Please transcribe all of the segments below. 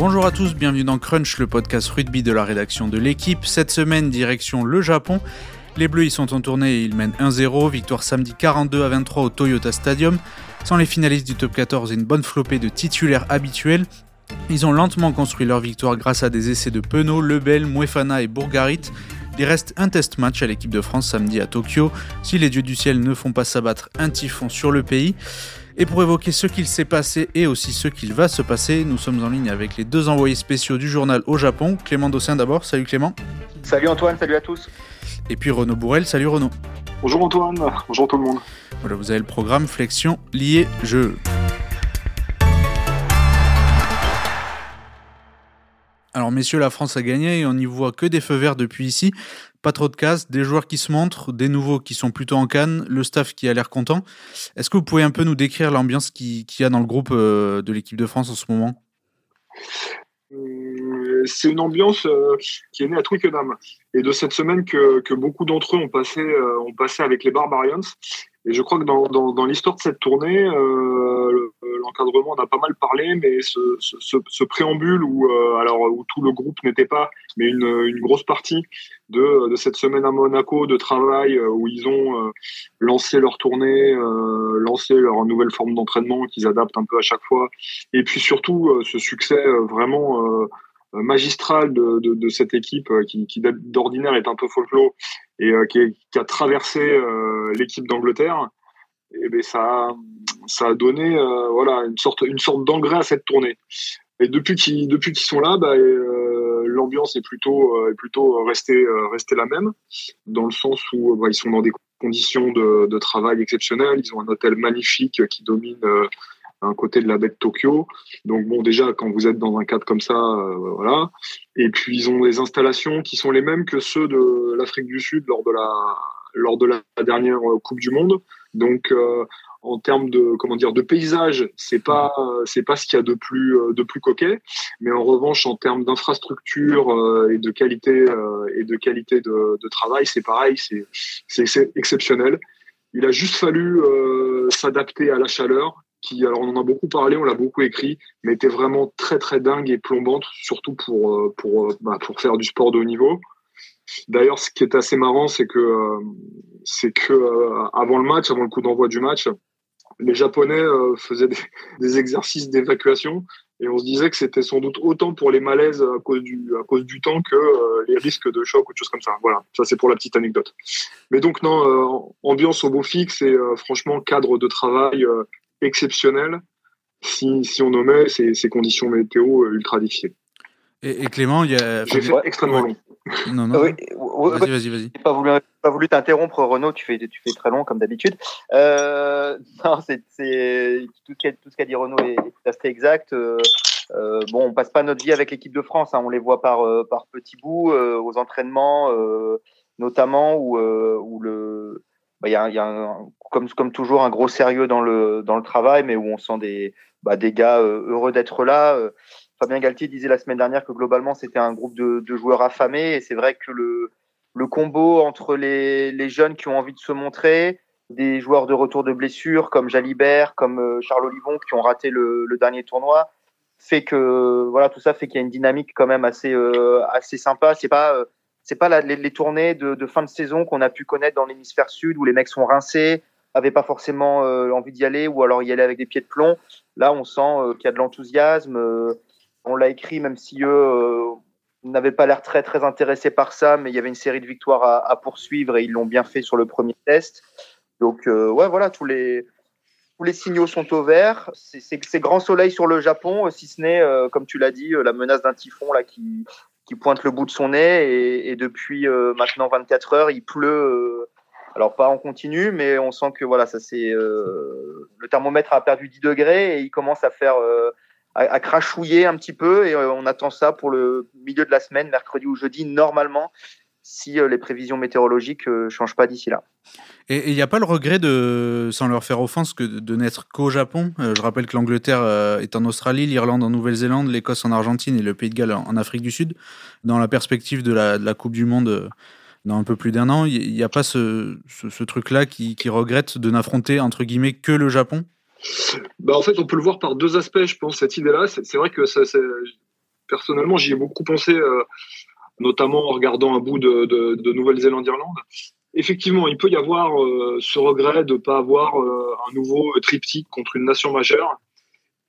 Bonjour à tous, bienvenue dans Crunch, le podcast rugby de la rédaction de l'équipe. Cette semaine, direction le Japon. Les Bleus y sont en tournée et ils mènent 1-0, victoire samedi 42 à 23 au Toyota Stadium. Sans les finalistes du top 14 et une bonne flopée de titulaires habituels, ils ont lentement construit leur victoire grâce à des essais de Penaud, Lebel, Muefana et Bourgarit. Il reste un test match à l'équipe de France samedi à Tokyo. Si les dieux du ciel ne font pas s'abattre un typhon sur le pays. Et pour évoquer ce qu'il s'est passé et aussi ce qu'il va se passer, nous sommes en ligne avec les deux envoyés spéciaux du journal au Japon. Clément Dossin d'abord. Salut Clément. Salut Antoine, salut à tous. Et puis Renaud Bourrel. Salut Renaud. Bonjour Antoine, bonjour tout le monde. Voilà, vous avez le programme Flexion lié jeu. Alors messieurs, la France a gagné et on n'y voit que des feux verts depuis ici. Pas trop de casse, des joueurs qui se montrent, des nouveaux qui sont plutôt en canne, le staff qui a l'air content. Est-ce que vous pouvez un peu nous décrire l'ambiance qu'il y a dans le groupe euh, de l'équipe de France en ce moment? Euh, c'est une ambiance euh, qui est née à Twickenham et de cette semaine que, beaucoup d'entre eux ont passé, ont passé avec les Barbarians. Et je crois que dans, l'histoire de cette tournée, l'encadrement en a pas mal parlé, mais ce, préambule où, alors, où tout le groupe n'était pas, mais une, grosse partie de, cette semaine à Monaco de travail euh, où ils ont euh, lancé leur tournée, euh, lancé leur nouvelle forme d'entraînement qu'ils adaptent un peu à chaque fois, et puis surtout ce succès vraiment magistral de, cette équipe qui, d'ordinaire est un peu folklore et qui, qui, a traversé l'équipe d'Angleterre et ben ça, ça a donné voilà une sorte, une sorte d'engrais à cette tournée. Et depuis qu'ils depuis sont là, bah, l'ambiance est plutôt euh, plutôt restée restée la même, dans le sens où bah, ils sont dans des conditions de, travail exceptionnelles. Ils ont un hôtel magnifique qui domine un côté de la baie de Tokyo. Donc bon, déjà quand vous êtes dans un cadre comme ça, voilà. Et puis ils ont des installations qui sont les mêmes que ceux de l'Afrique du Sud lors de la lors de la dernière Coupe du Monde. Donc euh, en termes de comment dire de paysage, c'est pas c'est pas ce qu'il y a de plus euh, de plus coquet, mais en revanche en termes d'infrastructure euh, et de qualité et de qualité de, de travail, c'est pareil, c'est c'est exceptionnel. Il a juste fallu s'adapter à la chaleur, qui alors on en a beaucoup parlé, on l'a beaucoup écrit, mais était vraiment très très dingue et plombante, surtout pour pour bah, pour faire du sport de haut niveau. D'ailleurs, ce qui est assez marrant, c'est que, euh, c'est que euh, avant le match, avant le coup d'envoi du match, les Japonais euh, faisaient des, exercices d'évacuation et on se disait que c'était sans doute autant pour les malaises à cause du, à cause du temps que les risques de choc ou de choses comme ça. Voilà, ça c'est pour la petite anecdote. Mais donc non, ambiance au beau fixe et franchement cadre de travail exceptionnel si, si on nommait ces, ces conditions météo ultra difficiles. Et, Clément, il y a. J'ai fait extrêmement long. Non, non. Oui, vas-y, vas-y, vas-y. Pas voulu, pas voulu t'interrompre, Renaud. Tu fais, tu fais très long comme d'habitude. Euh, non, c'est, tout, tout, ce qu'a dit Renaud est, fait exact. Euh, euh, bon, on passe pas notre vie avec l'équipe de France. Hein. On les voit par par petits bouts euh, aux entraînements, notamment où où le bah, il y a, y a un, comme comme toujours un gros sérieux dans le dans le travail, mais où on sent des bah, des gars heureux d'être là. Fabien Galtier disait la semaine dernière que globalement c'était un groupe de, joueurs affamés et c'est vrai que le, combo entre les, jeunes qui ont envie de se montrer, des joueurs de retour de blessure comme Jalibert, comme euh, Charles Olivon qui ont raté le, dernier tournoi, fait que voilà tout ça fait qu'il y a une dynamique quand même assez euh, assez sympa. C'est pas euh, c'est pas les, tournées de, fin de saison qu'on a pu connaître dans l'hémisphère sud où les mecs sont rincés, avaient pas forcément envie d'y aller ou alors y aller avec des pieds de plomb. Là, on sent qu'il y a de l'enthousiasme on l'a écrit, même si eux euh, n'avaient pas l'air très très intéressés par ça, mais il y avait une série de victoires à, poursuivre et ils l'ont bien fait sur le premier test. Donc euh, ouais, voilà, tous les tous les signaux sont au vert. C'est grand soleil sur le Japon, si ce n'est, euh, comme tu l'as dit, euh, la menace d'un typhon là qui qui pointe le bout de son nez et, depuis euh, maintenant 24 heures, il pleut. alors pas en continu, mais on sent que voilà, ça c'est le thermomètre a perdu 10 degrés et il commence à faire à, crachouiller un petit peu et euh, on attend ça pour le milieu de la semaine, mercredi ou jeudi, normalement, si euh, les prévisions météorologiques ne euh, changent pas d'ici là. Et il n'y a pas le regret de, sans leur faire offense, que de n'être qu'au Japon? je rappelle que l'Angleterre est en Australie, l'Irlande en Nouvelle-Zélande, l'Écosse en Argentine et le Pays de Galles en Afrique du Sud. Dans la perspective de la, Coupe du Monde dans un peu plus d'un an, il n'y a pas ce truc-là qui, qui regrette de n'affronter, entre guillemets, que le Japon? Bah, en fait, on peut le voir par deux aspects, je pense, cette idée-là. C'est vrai que personnellement, j'y ai beaucoup pensé, notamment en regardant un bout de, de Nouvelle-Zélande-Irlande effectivement, il peut y avoir ce regret de ne pas avoir un nouveau triptyque contre une nation majeure.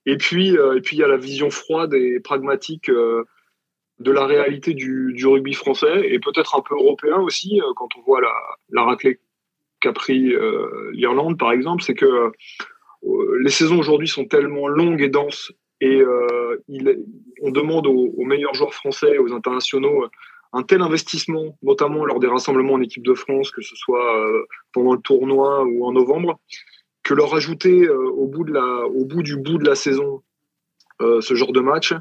Et puis, et il y a la vision froide et pragmatique de la réalité du, du rugby français et peut-être un peu européen aussi quand on voit la, la raclée qu'a pris l'Irlande, par exemple, c'est que les saisons aujourd'hui sont tellement longues et denses et il, on demande aux, meilleurs joueurs français, aux internationaux, un tel investissement, notamment lors des rassemblements en équipe de France, que ce soit euh, pendant le tournoi ou en novembre, que leur ajouter euh, au, bout du bout de la saison euh, ce genre de match,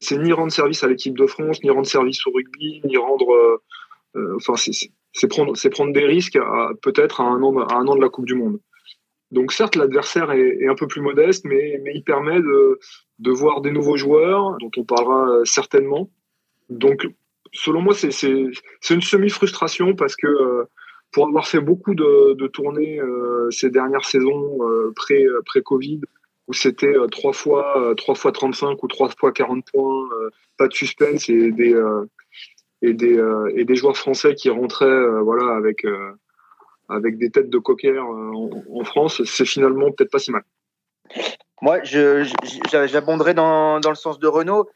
c'est ni rendre service à l'équipe de France, ni rendre service au rugby, ni rendre. Enfin, c'est prendre, des risques peut-être à un an de la Coupe du Monde. Donc certes, l'adversaire est, est, un peu plus modeste, mais, mais il permet de, de voir des nouveaux joueurs, dont on parlera certainement. Donc selon moi, c'est une semi-frustration parce que euh, pour avoir fait beaucoup de, de tournées euh, ces dernières saisons euh, pré-Covid, où c'était trois fois trois fois 35 ou trois fois 40 points, pas de suspense et des et des et des joueurs français qui rentraient voilà avec avec des têtes de cocker en, France, c'est finalement peut-être pas si mal. Moi, j'abonderais dans, dans le sens de Renault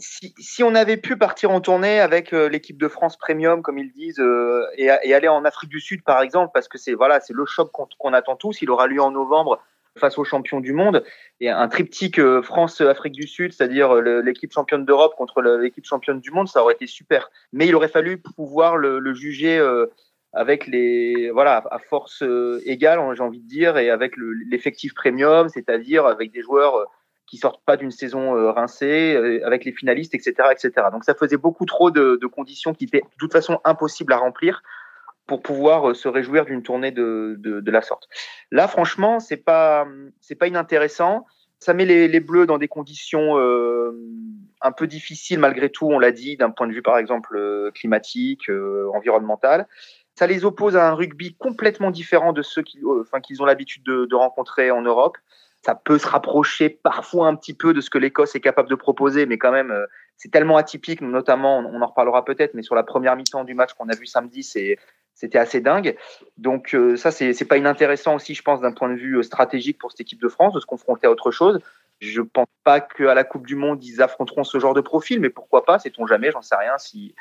si, on avait pu partir en tournée avec euh, l'équipe de France Premium, comme ils disent, euh, et, aller en Afrique du Sud, par exemple, parce que c'est voilà, c'est le choc qu'on attend tous. Il aura lieu en novembre face aux champions du monde. Et un triptyque euh, France-Afrique du Sud, c'est-à-dire l'équipe championne d'Europe contre l'équipe championne du monde, ça aurait été super. Mais il aurait fallu pouvoir le, juger avec les voilà à force égale, j'ai envie de dire, et avec l'effectif premium, c'est-à-dire avec des joueurs qui sortent pas d'une saison euh, rincée, euh, avec les finalistes, etc., etc. Donc ça faisait beaucoup trop de, conditions qui étaient de toute façon impossibles à remplir pour pouvoir euh, se réjouir d'une tournée de, de, la sorte. Là, franchement, c'est pas c'est pas inintéressant. Ça met les, les Bleus dans des conditions un peu difficiles malgré tout, on l'a dit, d'un point de vue par exemple climatique, environnemental. Ça les oppose à un rugby complètement différent de ceux qu'ils qu'ils ont l'habitude de, rencontrer en Europe ça peut se rapprocher parfois un petit peu de ce que l'Écosse est capable de proposer, mais quand même, euh, c'est tellement atypique, notamment, on en reparlera peut-être, mais sur la première mi-temps du match qu'on a vu samedi, c'était assez dingue. Donc euh, ça, c'est pas inintéressant aussi, je pense, d'un point de vue euh, stratégique pour cette équipe de France, de se confronter à autre chose. Je pense pas qu'à la Coupe du Monde, ils affronteront ce genre de profil, mais pourquoi pas, sait-on jamais, j'en sais rien, si,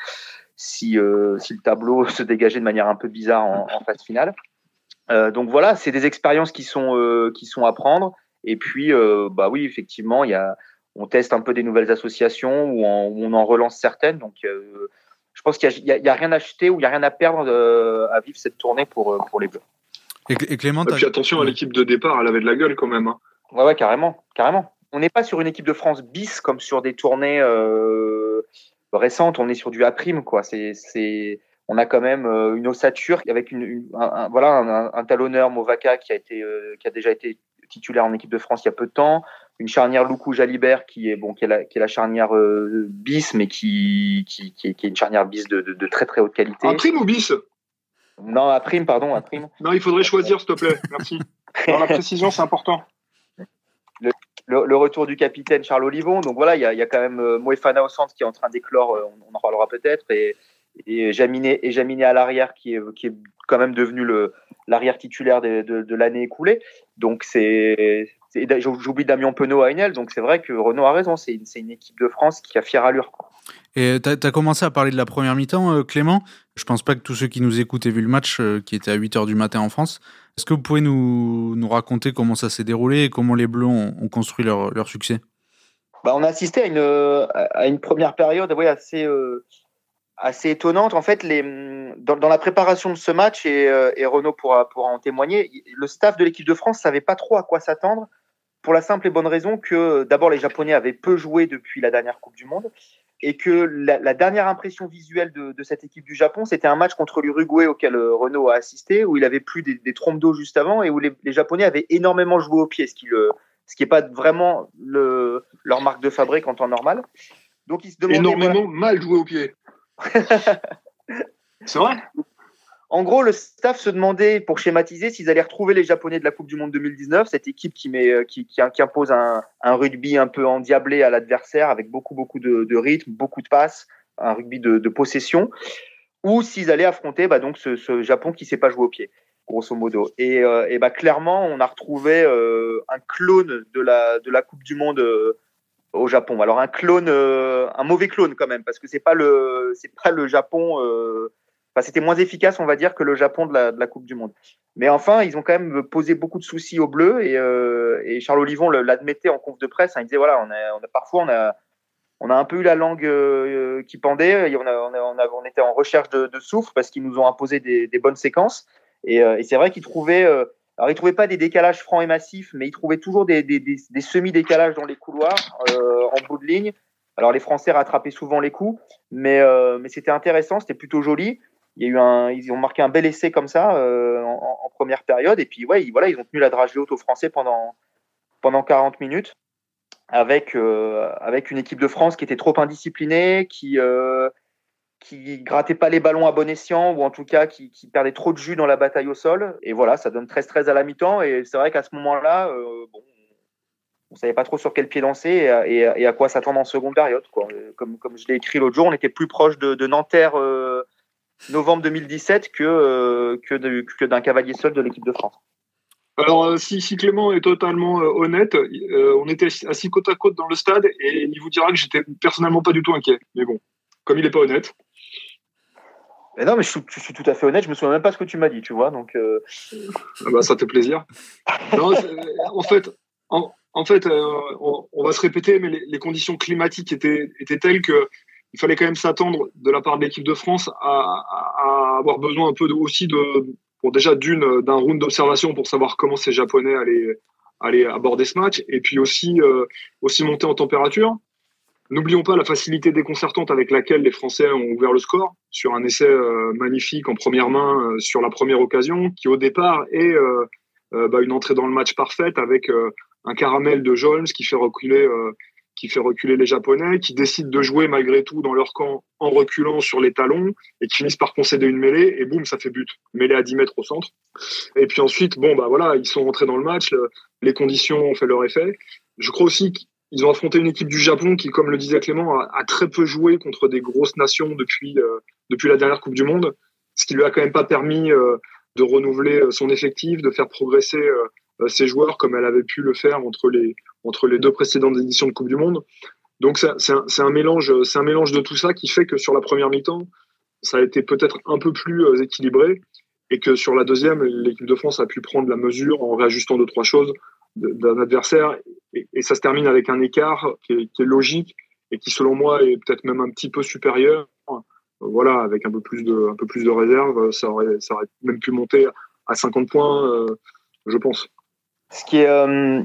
si, si le tableau se dégageait de manière un peu bizarre en, phase finale. donc voilà, c'est des expériences qui sont, qui sont à prendre. Et puis, euh, bah oui, effectivement, il y a, on teste un peu des nouvelles associations ou on, en relance certaines. Donc, euh, je pense qu'il n'y a, rien à acheter ou il n'y a rien à perdre euh, à vivre cette tournée pour, pour les Bleus. Et, Clément, et puis attention à l'équipe de départ, elle avait de la gueule quand même. Hein. Ouais, ouais, carrément, carrément. On n'est pas sur une équipe de France bis comme sur des tournées récentes. On est sur du A prime, quoi. C'est, on a quand même une ossature avec une, un, voilà un, talonneur Movaca qui a été, qui a déjà été titulaire en équipe de France il y a peu de temps, une charnière Loukou Jalibert qui est bon qui est la, qui est la charnière euh, bis mais qui qui, qui, est, une charnière bis de, de, très très haute qualité. Un prime ou bis? Non, à prime pardon, à prime. non, il faudrait choisir s'il te plaît. Merci. Dans la précision, c'est important. Le, retour du capitaine Charles Olivon. Donc voilà, il y a, y a quand même euh, Moefana au centre qui est en train d'éclore, euh, on, en parlera peut-être, et, et Jaminé, et Jaminé à l'arrière qui est, qui est quand même devenu le, l'arrière titulaire de, de, l'année écoulée. Donc c'est, j'oublie Damien Penaud à Enel, donc c'est vrai que Renault a raison, c'est une, une, équipe de France qui a fière allure. Et tu as, commencé à parler de la première mi-temps, euh, Clément? Je pense pas que tous ceux qui nous écoutent aient vu le match euh, qui était à 8h du matin en France. Est-ce que vous pouvez nous, nous raconter comment ça s'est déroulé et comment les Bleus ont, construit leur, leur succès? Bah, On a assisté à une, à une première période ouais, assez, euh, assez étonnante. En fait, dans, la préparation de ce match, et, euh, Renaud pourra, en témoigner, le staff de l'équipe de France savait pas trop à quoi s'attendre, pour la simple et bonne raison que d'abord les Japonais avaient peu joué depuis la dernière Coupe du Monde, et que la, dernière impression visuelle de, cette équipe du Japon, c'était un match contre l'Uruguay auquel euh, Renault a assisté, où il avait plus des, des trompes d'eau juste avant, et où les, Japonais avaient énormément joué au pied, ce qui n'est pas vraiment le, leur marque de fabrique en temps normal. Donc ils se demandaient, énormément mal joué au pied. C'est vrai en gros, le staff se demandait, pour schématiser, s'ils allaient retrouver les Japonais de la Coupe du Monde 2019, cette équipe qui, met, euh, qui, qui, impose un, rugby un peu endiablé à l'adversaire, avec beaucoup, beaucoup de, rythme, beaucoup de passes, un rugby de, possession, ou s'ils allaient affronter bah, donc ce, Japon qui ne sait pas jouer au pied, grosso modo. Et, euh, et bah, clairement, on a retrouvé euh, un clone de la, de la Coupe du Monde au Japon. Alors un clone, euh, un mauvais clone quand même, parce que c'est pas le, c'est pas le Japon c'était moins efficace, on va dire, que le Japon de la, de la, Coupe du Monde. Mais enfin, ils ont quand même posé beaucoup de soucis aux Bleus et, euh, et Charles Olivon l'admettait en conf de presse. Hein, il disait voilà, on a, on a, parfois on a, on a un peu eu la langue euh, qui pendait. Et on, a, on, a, on, était en recherche de, de souffle parce qu'ils nous ont imposé des, des bonnes séquences. Et, euh, et c'est vrai qu'ils trouvaient, euh, alors ils trouvaient pas des décalages francs et massifs, mais ils trouvaient toujours des, semi-décalages dans les couloirs euh, en bout de ligne. Alors les Français rattrapaient souvent les coups, mais, mais c'était intéressant, c'était plutôt joli il y a eu un, ils ont marqué un bel essai comme ça euh, en, en, première période. Et puis, ouais, ils, voilà, ils ont tenu la dragée haute aux Français pendant, pendant 40 minutes avec, euh, avec une équipe de France qui était trop indisciplinée, qui, euh, qui grattait pas les ballons à bon escient ou en tout cas qui, qui, perdait trop de jus dans la bataille au sol. Et voilà, ça donne 13-13 à la mi-temps. Et c'est vrai qu'à ce moment-là, euh, bon, on savait pas trop sur quel pied danser et, et, et à quoi s'attendre en seconde période. Quoi. Comme, comme je l'ai écrit l'autre jour, on était plus proche de, Nanterre euh, novembre 2017 que, euh, que, que d'un cavalier seul de l'équipe de France. Alors, euh, si, si, Clément est totalement honnête, on était assis côte à côte dans le stade et il vous dira que j'étais personnellement pas du tout inquiet. Mais bon, comme il n'est pas honnête. Non, mais je suis, tout à fait honnête, je me souviens même pas ce que tu m'as dit, tu vois. Donc, euh... ah bah, ça te fait plaisir. non, en fait, en, fait on, on, va se répéter, mais les, conditions climatiques étaient, étaient telles que il fallait quand même s'attendre de la part de l'équipe de France à, avoir besoin un peu aussi de, pour déjà d'une d'un round d'observation pour savoir comment ces Japonais allaient, allaient aborder ce match, et puis aussi euh, aussi monter en température. N'oublions pas la facilité déconcertante avec laquelle les Français ont ouvert le score sur un essai euh, magnifique en première main euh, sur la première occasion, qui au départ est euh, euh, bah, une entrée dans le match parfaite avec un caramel de Jones qui fait reculer qui fait reculer les Japonais, qui décident de jouer malgré tout dans leur camp en reculant sur les talons et qui finissent par concéder une mêlée et boum, ça fait but. Mêlée à 10 mètres au centre. Et puis ensuite, bon, bah voilà, ils sont rentrés dans le match, les conditions ont fait leur effet. Je crois aussi qu'ils ont affronté une équipe du Japon qui, comme le disait Clément, a, très peu joué contre des grosses nations depuis, euh, depuis la dernière Coupe du Monde, ce qui lui a quand même pas permis euh, de renouveler son effectif, de faire progresser euh, ses joueurs comme elle avait pu le faire entre les, entre les deux précédentes éditions de Coupe du Monde. Donc c'est un, un, mélange, c'est un mélange de tout ça qui fait que sur la première mi-temps, ça a été peut-être un peu plus euh, équilibré et que sur la deuxième, l'équipe de France a pu prendre la mesure en réajustant deux trois choses d'un adversaire et, ça se termine avec un écart qui est, logique et qui selon moi est peut-être même un petit peu supérieur. Voilà, avec un peu plus de, un peu plus de réserve, ça aurait, même pu monter à 50 points, euh, je pense. Ce qui est, euh,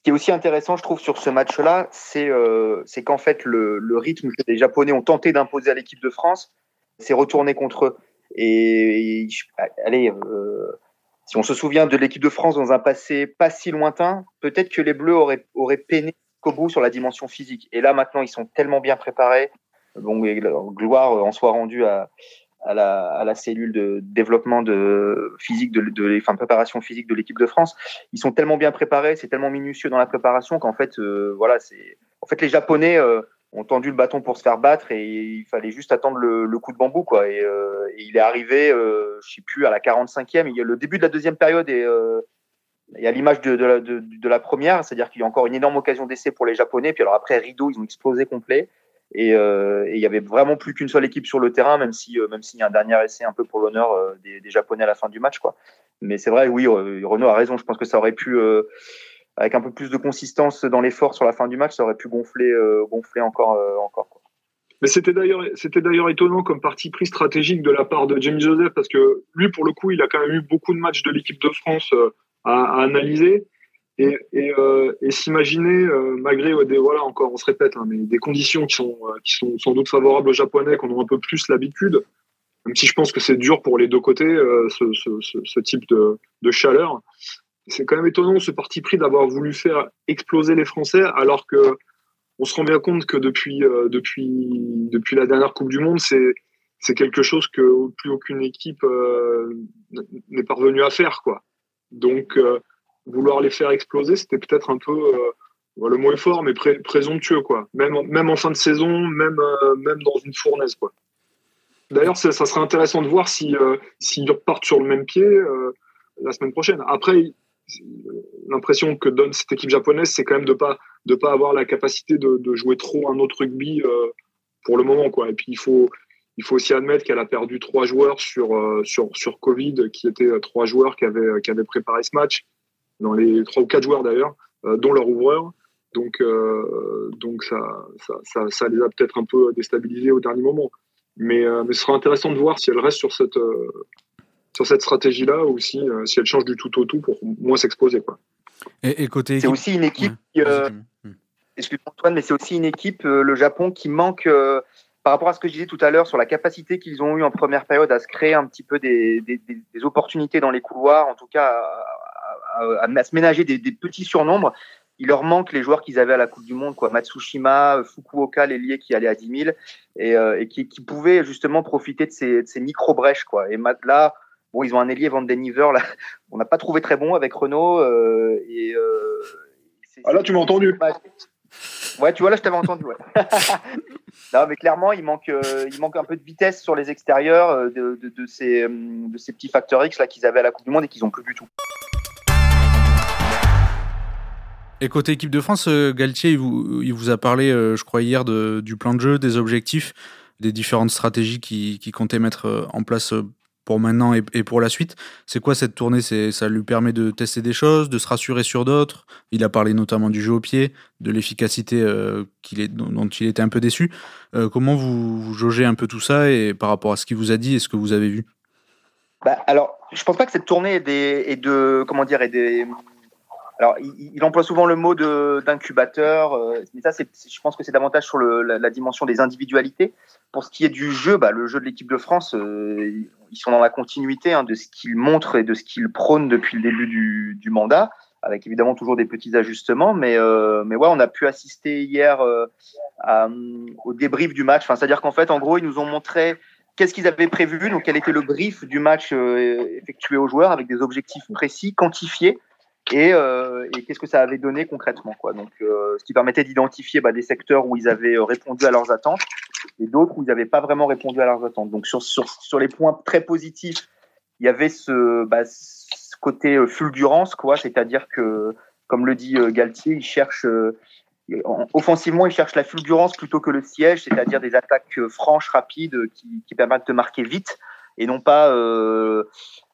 ce qui est aussi intéressant, je trouve, sur ce match-là, c'est euh, qu'en fait, le, rythme que les Japonais ont tenté d'imposer à l'équipe de France s'est retourné contre eux. Et, et allez, euh, si on se souvient de l'équipe de France dans un passé pas si lointain, peut-être que les Bleus auraient, peiné qu'au bout sur la dimension physique. Et là, maintenant, ils sont tellement bien préparés. Gloire en soit rendue à, la, cellule de développement physique de, préparation physique de l'équipe de France. Ils sont tellement bien préparés, c'est tellement minutieux dans la préparation qu'en fait, euh, voilà, c'est en fait les Japonais euh, ont tendu le bâton pour se faire battre et il fallait juste attendre le, coup de bambou quoi. Et, euh, et il est arrivé, euh, je sais plus à la 45e. Il y a le début de la deuxième période et euh, y a l'image de, la, première, c'est-à-dire qu'il y a encore une énorme occasion d'essai pour les Japonais. Puis alors après rideau, ils ont explosé complet. Et, euh, et il y avait vraiment plus qu'une seule équipe sur le terrain, même si euh, même s'il y a un dernier essai un peu pour l'honneur des, des, Japonais à la fin du match, quoi. Mais c'est vrai, oui, Renault a raison. Je pense que ça aurait pu, avec un peu plus de consistance dans l'effort sur la fin du match, ça aurait pu gonfler, gonfler encore, encore. Quoi. Mais c'était d'ailleurs, c'était d'ailleurs étonnant comme parti pris stratégique de la part de Jamie Joseph parce que lui, pour le coup, il a quand même eu beaucoup de matchs de l'équipe de France à, à analyser et, euh, s'imaginer, euh, malgré des, voilà encore, on se répète, hein, mais des conditions qui sont, euh, qui sont sans doute favorables aux Japonais, qu'on a un peu plus l'habitude, même si je pense que c'est dur pour les deux côtés, euh, ce, type de chaleur. C'est quand même étonnant ce parti pris d'avoir voulu faire exploser les Français, alors que on se rend bien compte que depuis, euh, depuis, depuis la dernière Coupe du Monde, c'est c'est quelque chose que plus aucune équipe n'est parvenue à faire, quoi. Donc, vouloir les faire exploser, c'était peut-être un peu le mot est fort, mais présomptueux, quoi. Même, même en fin de saison, même, même dans une fournaise, quoi. D'ailleurs, ça, serait intéressant de voir si s'ils repartent sur le même pied la semaine prochaine. Après, l'impression que donne cette équipe japonaise, c'est quand même de pas de pas avoir la capacité de, jouer trop un autre rugby euh, pour le moment, quoi. Et puis il faut il faut aussi admettre qu'elle a perdu trois joueurs sur euh, sur sur Covid, qui étaient euh, trois joueurs qui avaient qui avaient préparé ce match, dans les trois ou quatre joueurs d'ailleurs, dont leur ouvreur. Donc donc ça, ça, ça ça les a peut-être un peu déstabilisés au dernier moment. Mais mais ce sera intéressant de voir si elle reste sur cette sur cette stratégie-là ou si, euh, si elle change du tout au tout pour moins s'exposer. Quoi. Et, côté C'est aussi une équipe. Euh, excuse-moi Antoine, mais c'est aussi une équipe, euh, le Japon, qui manque par rapport à ce que je disais tout à l'heure sur la capacité qu'ils ont eu en première période à se créer un petit peu des, des, des opportunités dans les couloirs, en tout cas à, à, se ménager des, petits surnombres. Il leur manque les joueurs qu'ils avaient à la Coupe du Monde, quoi. Matsushima, Fukuoka, l'ailier qui allait à 10 000 et, et qui, qui pouvaient justement profiter de ces, de ces micro-brèches. Quoi. Et là, Bon, ils ont un ailier Van Deniver, là, on n'a pas trouvé très bon avec Renault. Euh, et, euh, ah là, tu m'as entendu. Ouais, tu vois, là, je t'avais entendu. Ouais. non, mais clairement, il manque, euh, il manque un peu de vitesse sur les extérieurs euh, de, de, de, ces, de ces petits facteurs X là qu'ils avaient à la Coupe du Monde et qu'ils n'ont plus du tout. Et côté équipe de France, Galtier, il vous, il vous a parlé, je crois, hier de, du plan de jeu, des objectifs, des différentes stratégies qu'il qui comptait mettre en place pour maintenant et, pour la suite. C'est quoi cette tournée? C'est Ça lui permet de tester des choses, de se rassurer sur d'autres? Il a parlé notamment du jeu au pied, de l'efficacité euh, est, dont, il était un peu déçu. Euh, comment vous, jaugez un peu tout ça et par rapport à ce qu'il vous a dit et ce que vous avez vu? Bah, Alors, je pense pas que cette tournée est, des, de comment dire est des alors, il, emploie souvent le mot d'incubateur, euh, mais ça, je pense que c'est davantage sur la, dimension des individualités. Pour ce qui est du jeu, bah, le jeu de l'équipe de France, euh, ils sont dans la continuité hein, de ce qu'ils montrent et de ce qu'ils prônent depuis le début du, mandat, avec évidemment toujours des petits ajustements. Mais, euh, mais ouais, on a pu assister hier à, au débrief du match. Enfin, C'est-à-dire qu'en fait, en gros, ils nous ont montré qu'est-ce qu'ils avaient prévu, donc quel était le brief du match effectué aux joueurs avec des objectifs précis, quantifiés et, euh, et qu'est-ce que ça avait donné concrètement quoi. Donc, euh, ce qui permettait d'identifier bah, des secteurs où ils avaient euh, répondu à leurs attentes et d'autres où ils n'avaient pas vraiment répondu à leurs attentes. Donc, sur, sur, sur les points très positifs, il y avait ce, bah, côté fulgurance, quoi, c'est-à-dire que, comme le dit Galtier, il cherche offensivement, il cherche la fulgurance plutôt que le siège, c'est-à-dire des attaques franches, rapides, qui permettent de marquer vite et non pas euh,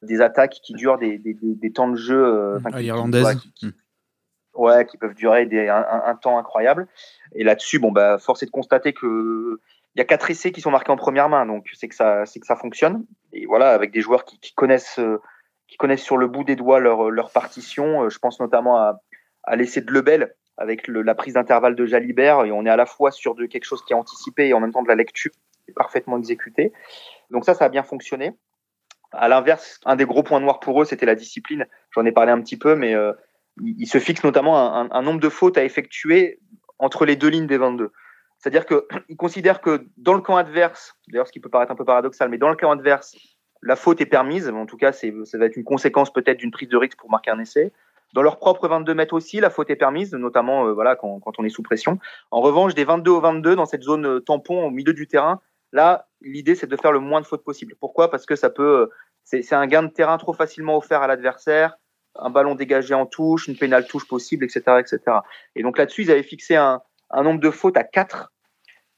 des attaques qui durent des, des, des temps de jeu euh, enfin, qui, hmm. ouais, qui peuvent durer un, un, temps incroyable. Et là-dessus, bon, bah, force est de constater que il y a quatre essais qui sont marqués en première main, donc c'est que ça, c'est que ça fonctionne. Et voilà, avec des joueurs qui, qui connaissent, euh, qui connaissent sur le bout des doigts leur, leur partition. Euh, je pense notamment à, à l'essai de Lebel avec le, la prise d'intervalle de Jalibert. Et on est à la fois sur de quelque chose qui est anticipé et en même temps de la lecture parfaitement exécuté. Donc ça, ça a bien fonctionné. À l'inverse, un des gros points noirs pour eux, c'était la discipline. J'en ai parlé un petit peu, mais euh, ils se fixent notamment un, nombre de fautes à effectuer entre les deux lignes des 22. C'est-à-dire qu'ils considèrent que dans le camp adverse, d'ailleurs ce qui peut paraître un peu paradoxal, mais dans le camp adverse, la faute est permise. En tout cas, ça va être une conséquence peut-être d'une prise de risque pour marquer un essai. Dans leur propre 22 mètres aussi, la faute est permise, notamment euh, voilà quand, quand, on est sous pression. En revanche, des 22 au 22 dans cette zone euh, tampon au milieu du terrain, Là, l'idée, c'est de faire le moins de fautes possible. Pourquoi? Parce que ça peut, c'est un gain de terrain trop facilement offert à l'adversaire, un ballon dégagé en touche, une pénale touche possible, etc., etc. Et donc là-dessus, ils avaient fixé un, nombre de fautes à 4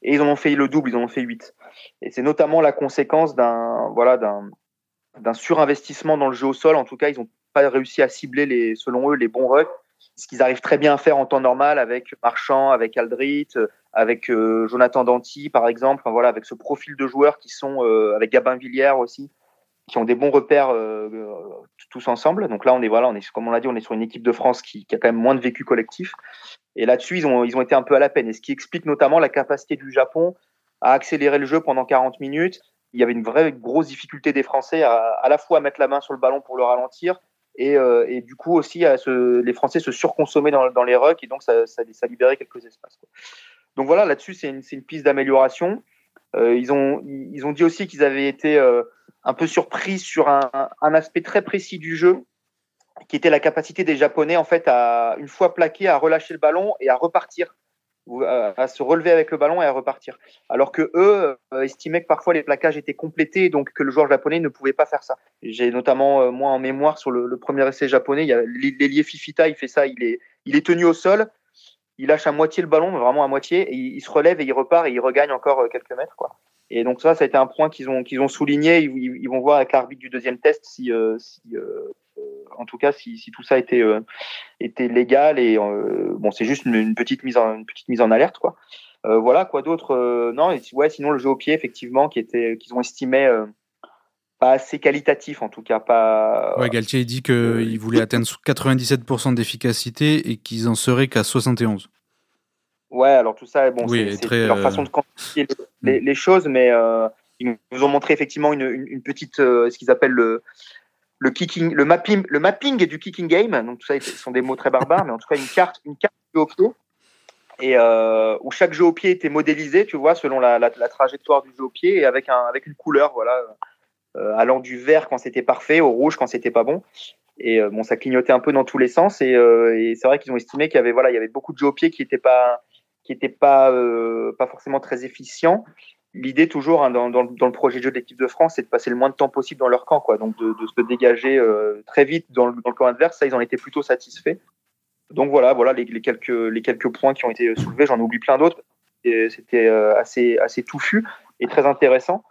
et ils en ont fait le double, ils en ont fait 8. Et c'est notamment la conséquence d'un voilà d'un surinvestissement dans le jeu au sol. En tout cas, ils n'ont pas réussi à cibler les, selon eux, les bons rucks ce qu'ils arrivent très bien à faire en temps normal avec Marchand, avec Aldrit, avec euh, Jonathan Danty par exemple, enfin, voilà, avec ce profil de joueurs qui sont euh, avec Gabin Villière aussi, qui ont des bons repères euh, tous ensemble. Donc là, on est voilà, on est comme on l'a dit, on est sur une équipe de France qui, a quand même moins de vécu collectif. Et là-dessus, ils ont ils ont été un peu à la peine. Et ce qui explique notamment la capacité du Japon à accélérer le jeu pendant 40 minutes. Il y avait une vraie grosse difficulté des Français à, à la fois mettre la main sur le ballon pour le ralentir et, et, du coup aussi se, les Français se surconsommaient dans, dans les rucks et donc ça, ça, libérait quelques espaces. Donc voilà, là-dessus c'est une, une, piste d'amélioration. ils, ont, ils ont dit aussi qu'ils avaient été un peu surpris sur un, un, aspect très précis du jeu, qui était la capacité des Japonais, en fait, à, une fois plaqué, à relâcher le ballon et à repartir à se relever avec le ballon et à repartir. Alors que eux euh, estimaient que parfois les plaquages étaient complétés, donc que le joueur japonais ne pouvait pas faire ça. J'ai notamment euh, moi en mémoire sur le, premier essai japonais, il y a l'ailier Fifita, il fait ça, il est, il est tenu au sol, il lâche à moitié le ballon, vraiment à moitié, et il, se relève et il repart et il regagne encore euh, quelques mètres, quoi. Et donc ça, ça a été un point qu'ils ont qu'ils ont souligné. Ils, vont voir avec l'arbitre du deuxième test si, si en tout cas, si, tout ça était, euh, était légal et euh, bon, c'est juste une, petite mise en une petite mise en alerte, quoi. Euh, voilà, quoi d'autre Non, ouais, sinon le jeu au pied, effectivement, qui était, qu'ils ont estimé pas assez qualitatif, en tout cas pas. Ouais, Galtier dit qu'il voulait atteindre 97% d'efficacité et qu'ils en seraient qu'à 71. Ouais, alors tout ça, bon, c'est leur façon de quantifier les, les, choses, mais ils nous ont montré effectivement une, une petite, ce qu'ils appellent le, le kicking, le mapping, le mapping du kicking game. Donc tout ça, ce sont des mots très barbares, mais en tout cas une carte, une carte de jeu au pied et euh, où chaque jeu au pied était modélisé, tu vois, selon la, la, trajectoire du jeu au pied et avec un avec une couleur, voilà, euh, allant du vert quand c'était parfait au rouge quand c'était pas bon. Et euh, bon, ça clignotait un peu dans tous les sens et, et c'est vrai qu'ils ont estimé qu'il y avait voilà, il y avait beaucoup de jeux au pied qui n'étaient pas qui pas pas forcément très efficients l'idée toujours hein, dans, le projet de jeu de l'équipe de France, c'est de passer le moins de temps possible dans leur camp, quoi. Donc de, se dégager euh, très vite dans le, camp adverse. Ça, ils en étaient plutôt satisfaits. Donc voilà, voilà les, quelques les quelques points qui ont été soulevés. J'en oublie plein d'autres. C'était euh, assez assez touffu et très intéressant.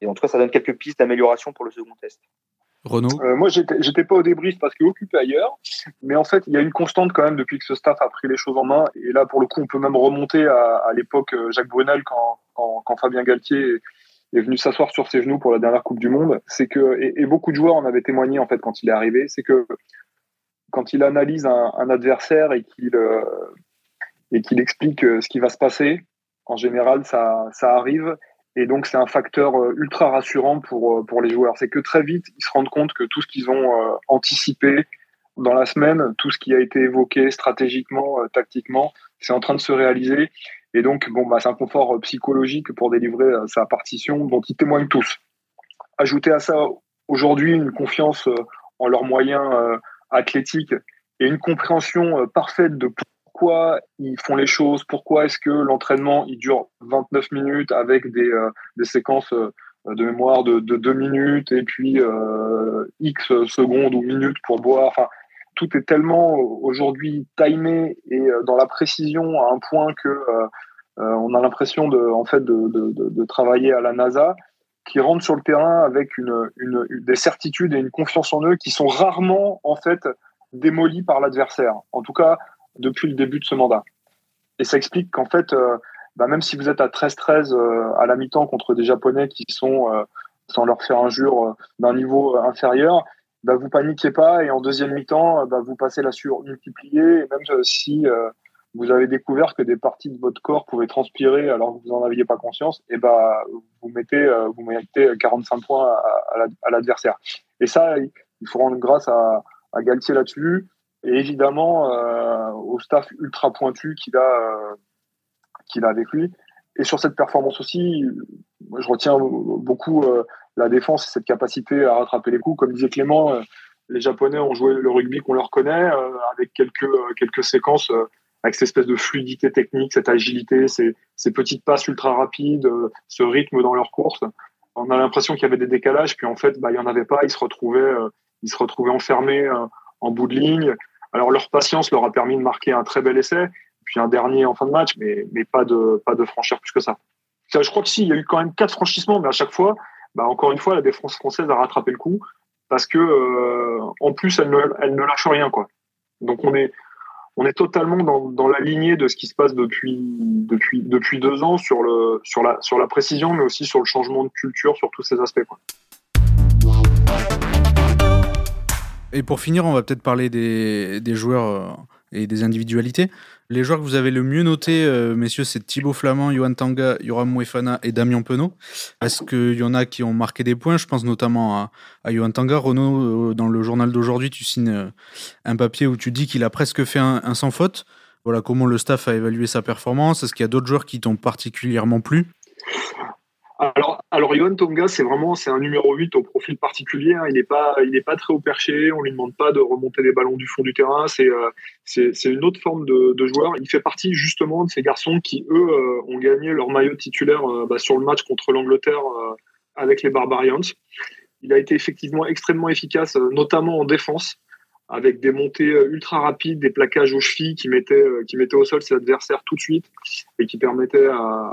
Et en tout cas, ça donne quelques pistes d'amélioration pour le second test. Renaud euh, Moi, j'étais pas au débrief parce qu'il est occupé ailleurs. Mais en fait, il y a une constante quand même depuis que ce staff a pris les choses en main. Et là, pour le coup, on peut même remonter à, à l'époque Jacques Brunel quand, quand, Fabien Galtier est, venu s'asseoir sur ses genoux pour la dernière Coupe du Monde. C'est que, et, beaucoup de joueurs en avaient témoigné en fait quand il est arrivé, c'est que quand il analyse un, adversaire et qu'il euh, et qu'il explique euh, ce qui va se passer, en général, ça, ça arrive. Et donc, c'est un facteur euh, ultra rassurant pour, pour les joueurs. C'est que très vite, ils se rendent compte que tout ce qu'ils ont anticipé dans la semaine, tout ce qui a été évoqué stratégiquement, tactiquement, c'est en train de se réaliser. Et donc, bon, bah, c'est un confort euh, psychologique pour délivrer euh, sa partition dont ils témoignent tous. Ajouter à ça aujourd'hui une confiance euh, en leurs moyens athlétiques et une compréhension parfaite de pourquoi ils font les choses, pourquoi est-ce que l'entraînement il dure 29 minutes avec des, des séquences de mémoire de, de 2 minutes et puis X secondes ou minutes pour boire. Enfin, tout est tellement aujourd'hui timé et dans la précision à un point que euh, on a l'impression de, en fait, de, travailler à la NASA, qui rentrent sur le terrain avec une, des certitudes et une confiance en eux qui sont rarement en fait démolies par l'adversaire. En tout cas, depuis le début de ce mandat. Et ça explique qu'en fait, euh, bah, même si vous êtes à 13-13 euh, à la mi-temps contre des Japonais qui sont, sans leur faire injure, d'un niveau inférieur, bah, vous paniquez pas et en deuxième mi-temps, bah, vous passez la surmultipliée. Et même si vous avez découvert que des parties de votre corps pouvaient transpirer alors que vous n'en aviez pas conscience, et bah, vous mettez, euh, vous mettez 45 points à, l'adversaire. Et ça, il faut rendre grâce à, à Galtier là-dessus, et évidemment euh, au staff ultra pointu qu'il a, euh, qu'il a avec lui. Et sur cette performance aussi, je retiens beaucoup la défense et cette capacité à rattraper les coups. Comme disait Clément, les Japonais ont joué le rugby qu'on leur connaît, avec quelques, quelques séquences avec cette espèce de fluidité technique, cette agilité, ces, ces petites passes ultra rapides, euh, ce rythme dans leur course. On a l'impression qu'il y avait des décalages, puis en fait, bah, il n'y en avait pas. Ils se retrouvaient, euh, ils se retrouvaient enfermés euh, en bout de ligne. Alors leur patience leur a permis de marquer un très bel essai, puis un dernier en fin de match, mais, mais pas de pas de franchir plus que ça. ça je crois que si, il y a eu quand même quatre franchissements, mais à chaque fois, bah, encore une fois, la défense française a rattrapé le coup parce que en plus, elle ne, elle ne lâche rien, quoi. Donc on est on est totalement dans, la lignée de ce qui se passe depuis, depuis, depuis deux ans sur, le, sur, la, sur la précision, mais aussi sur le changement de culture, sur tous ces aspects. Et pour finir, on va peut-être parler des, joueurs euh, et des individualités. Les joueurs que vous avez le mieux notés, euh, messieurs, c'est Thibaut Flamand, Johan Tanga, Yoram Mouefana et Damien Penaud. Est-ce qu'il y en a qui ont marqué des points? Je pense notamment à, à Johan Tanga. Renaud, euh, dans le journal d'aujourd'hui, tu signes un papier où tu dis qu'il a presque fait un, sans faute. Voilà comment le staff a évalué sa performance. Est-ce qu'il y a d'autres joueurs qui t'ont particulièrement plu? Alors, alors Johan Tonga, c'est vraiment c'est un numéro 8 au profil particulier. Hein. Il n'est pas, il est pas très haut perché. On lui demande pas de remonter les ballons du fond du terrain. C'est, euh, c'est, une autre forme de, de, joueur. Il fait partie justement de ces garçons qui eux euh, ont gagné leur maillot titulaire euh, bah, sur le match contre l'Angleterre avec les Barbarians. Il a été effectivement extrêmement efficace, notamment en défense avec des montées euh, ultra rapides, des plaquages aux chevilles qui mettaient, euh, qui mettaient au sol ses adversaires tout de suite et qui permettaient à,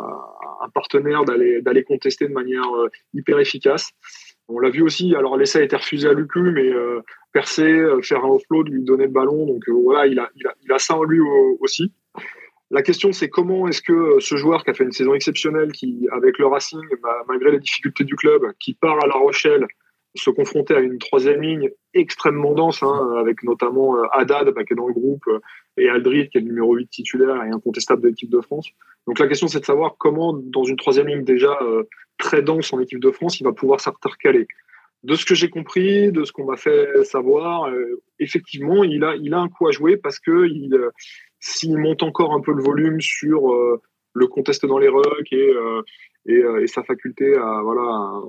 un partenaire d'aller, contester de manière euh, hyper efficace. On l'a vu aussi, alors l'essai a été refusé à Lucu, mais percer, faire un offload, lui donner le ballon, donc voilà, il a, il, a, il a ça en lui aussi. La question, c'est comment est-ce que ce joueur qui a fait une saison exceptionnelle, qui, avec le Racing, malgré les difficultés du club, qui part à La Rochelle, se confronter à une troisième ligne extrêmement dense, hein, avec notamment euh, Haddad bah, qui est dans le groupe euh, et Aldrid qui est le numéro 8 titulaire et incontestable de l'équipe de France. Donc la question c'est de savoir comment dans une troisième ligne déjà euh, très dense en équipe de France, il va pouvoir s'intercaler. De ce que j'ai compris, de ce qu'on m'a fait savoir, effectivement, il a, il a un coup à jouer parce que il, s'il monte encore un peu le volume sur le contest dans les rucks et, et, et, sa faculté à, voilà,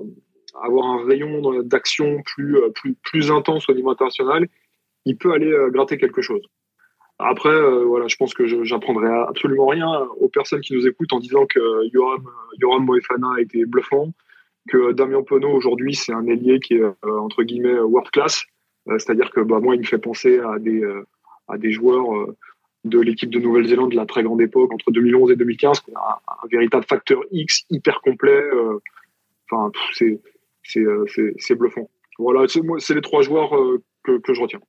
avoir un rayon d'action plus, euh, plus, plus intense au niveau international, il peut aller euh, gratter quelque chose. Après, euh, voilà, je pense que j'apprendrai absolument rien aux personnes qui nous écoutent en disant que Yoram, Yoram Moefana a été bluffant, que Damien Penaud aujourd'hui c'est un ailier qui est entre guillemets world class, c'est-à-dire que bah, moi il me fait penser à des, à des joueurs de l'équipe de Nouvelle-Zélande de la très grande époque entre 2011 et 2015, un, un véritable facteur X hyper complet. Enfin, c'est euh, c'est bluffant. Voilà, c'est les trois joueurs euh, que, je retiens.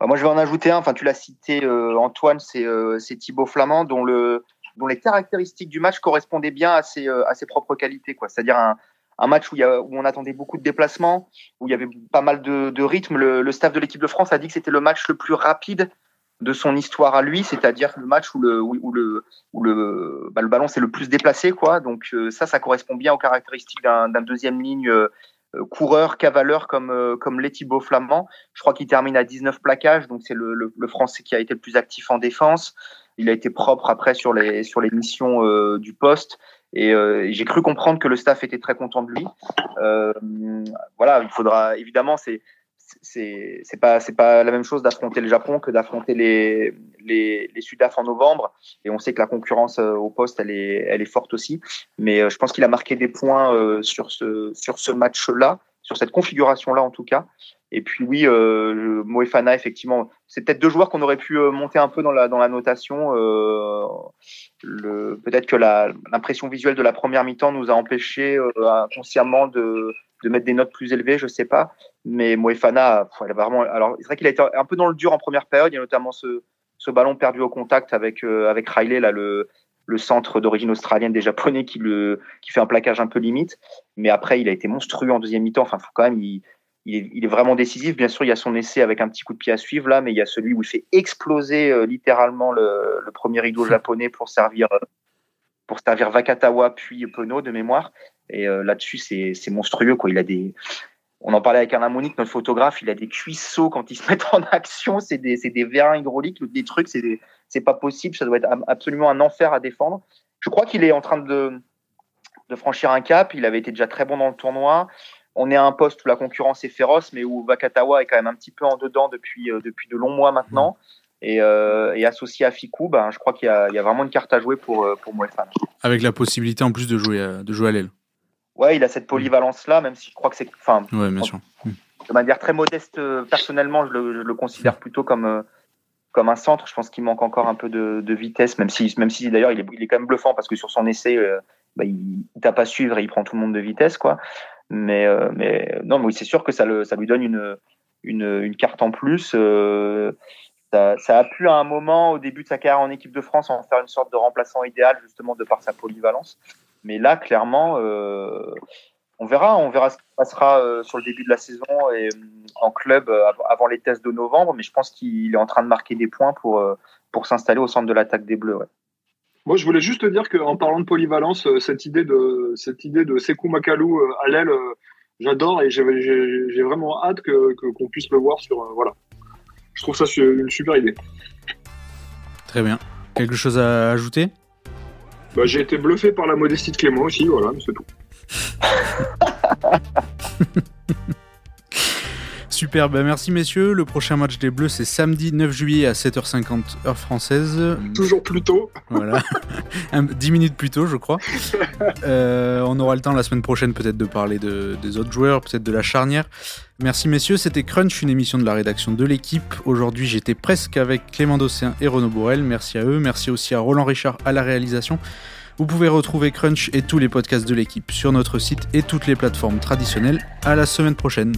Bah, moi, je vais en ajouter un. Enfin, tu l'as cité, euh, Antoine, c'est Thibaut Flamand, dont, le, dont les caractéristiques du match correspondaient bien à ses, à ses propres qualités. C'est-à-dire un, un, match où, y a, où, on attendait beaucoup de déplacements, où il y avait pas mal de, de rythme. Le, staff de l'équipe de France a dit que c'était le match le plus rapide de son histoire à lui, c'est-à-dire le match où le, où le, où le, bah, le ballon s'est le plus déplacé. Quoi. Donc ça, ça correspond bien aux caractéristiques d'un deuxième ligne euh, coureur, cavaleur comme euh, comme les Flamand. Je crois qu'il termine à 19 plaquages, donc c'est le, le, Français qui a été le plus actif en défense. Il a été propre après sur les sur les missions euh, du poste. Et j'ai cru comprendre que le staff était très content de lui. voilà, il faudra évidemment, c'est c'est c'est pas c'est pas la même chose d'affronter le Japon que d'affronter les les, les Sudaf en novembre. Et on sait que la concurrence euh, au poste elle est elle est forte aussi. Mais euh, je pense qu'il a marqué des points euh, sur ce sur ce match là sur cette configuration là en tout cas. Et puis oui Moefana effectivement c'est peut-être deux joueurs qu'on aurait pu monter un peu dans la dans la notation. Peut-être que l'impression visuelle de la première mi-temps nous a empêché inconsciemment de de mettre des notes plus élevées, je sais pas. Mais Moefana, elle vraiment. Alors, c'est vrai qu'il a été un peu dans le dur en première période. Il y a notamment ce, ce ballon perdu au contact avec euh, avec Riley, là, le, le centre d'origine australienne des Japonais qui le qui fait un plaquage un peu limite. Mais après, il a été monstrueux en deuxième mi-temps. Enfin, faut quand même. Il, il est, vraiment décisif. Bien sûr, il y a son essai avec un petit coup de pied à suivre là, mais il y a celui où il fait exploser euh, littéralement le, le, premier rideau japonais pour servir pour servir Vakatawa puis Pono de mémoire. Et euh, là-dessus, c'est monstrueux. Quoi. Il a des... On en parlait avec Alain Monique, notre photographe, il a des cuisseaux quand ils se mettent en action. C'est des, des vérins hydrauliques, des trucs, c'est pas possible. Ça doit être absolument un enfer à défendre. Je crois qu'il est en train de, de franchir un cap. Il avait été déjà très bon dans le tournoi. On est à un poste où la concurrence est féroce, mais où Vakatawa est quand même un petit peu en dedans depuis, euh, depuis de longs mois maintenant. Et, euh, et, associé à Fikou, ben, je crois qu'il y, y, a vraiment une carte à jouer pour, pour Moefan. Avec la possibilité en plus de jouer, de jouer à l'aile ouais, il a cette polyvalence-là, même si je crois que c'est. Enfin, ouais, bien sûr. De manière très modeste, euh, personnellement, je le, je le considère plutôt comme, euh, comme un centre. Je pense qu'il manque encore un peu de, de, vitesse, même si, même si d'ailleurs, il est, il est quand même bluffant parce que sur son essai, euh, bah, il, il tape à suivre et il prend tout le monde de vitesse, quoi. Mais, mais non, mais oui, c'est sûr que ça, le, ça lui donne une, une, une carte en plus. Ça, a pu à un moment, au début de sa carrière en équipe de France, en faire une sorte de remplaçant idéal, justement de par sa polyvalence. Mais là, clairement, euh, on verra, on verra ce qui passera euh, sur le début de la saison et euh, en club avant les tests de novembre. Mais je pense qu'il est en train de marquer des points pour pour s'installer au centre de l'attaque des Bleus. Moi, je voulais juste te dire qu'en parlant de polyvalence, cette idée de cette idée de Sekou Makalou à l'aile, j'adore et j'ai vraiment hâte que qu'on puisse le voir sur voilà. Je trouve ça une super idée. Très bien. Quelque chose à ajouter? Bah, j'ai été bluffé par la modestie de Clément aussi, voilà, c'est tout. Super, ben merci messieurs. Le prochain match des Bleus, c'est samedi 9 juillet à 7h50 heure française. Toujours plus tôt. Voilà, 10 minutes plus tôt, je crois. Euh, on aura le temps la semaine prochaine peut-être de parler de, des autres joueurs, peut-être de la charnière. Merci messieurs, c'était Crunch, une émission de la rédaction de l'équipe. Aujourd'hui, j'étais presque avec Clément Dossien et Renaud Bourrel. Merci à eux. Merci aussi à Roland Richard à la réalisation. Vous pouvez retrouver Crunch et tous les podcasts de l'équipe sur notre site et toutes les plateformes traditionnelles. À la semaine prochaine.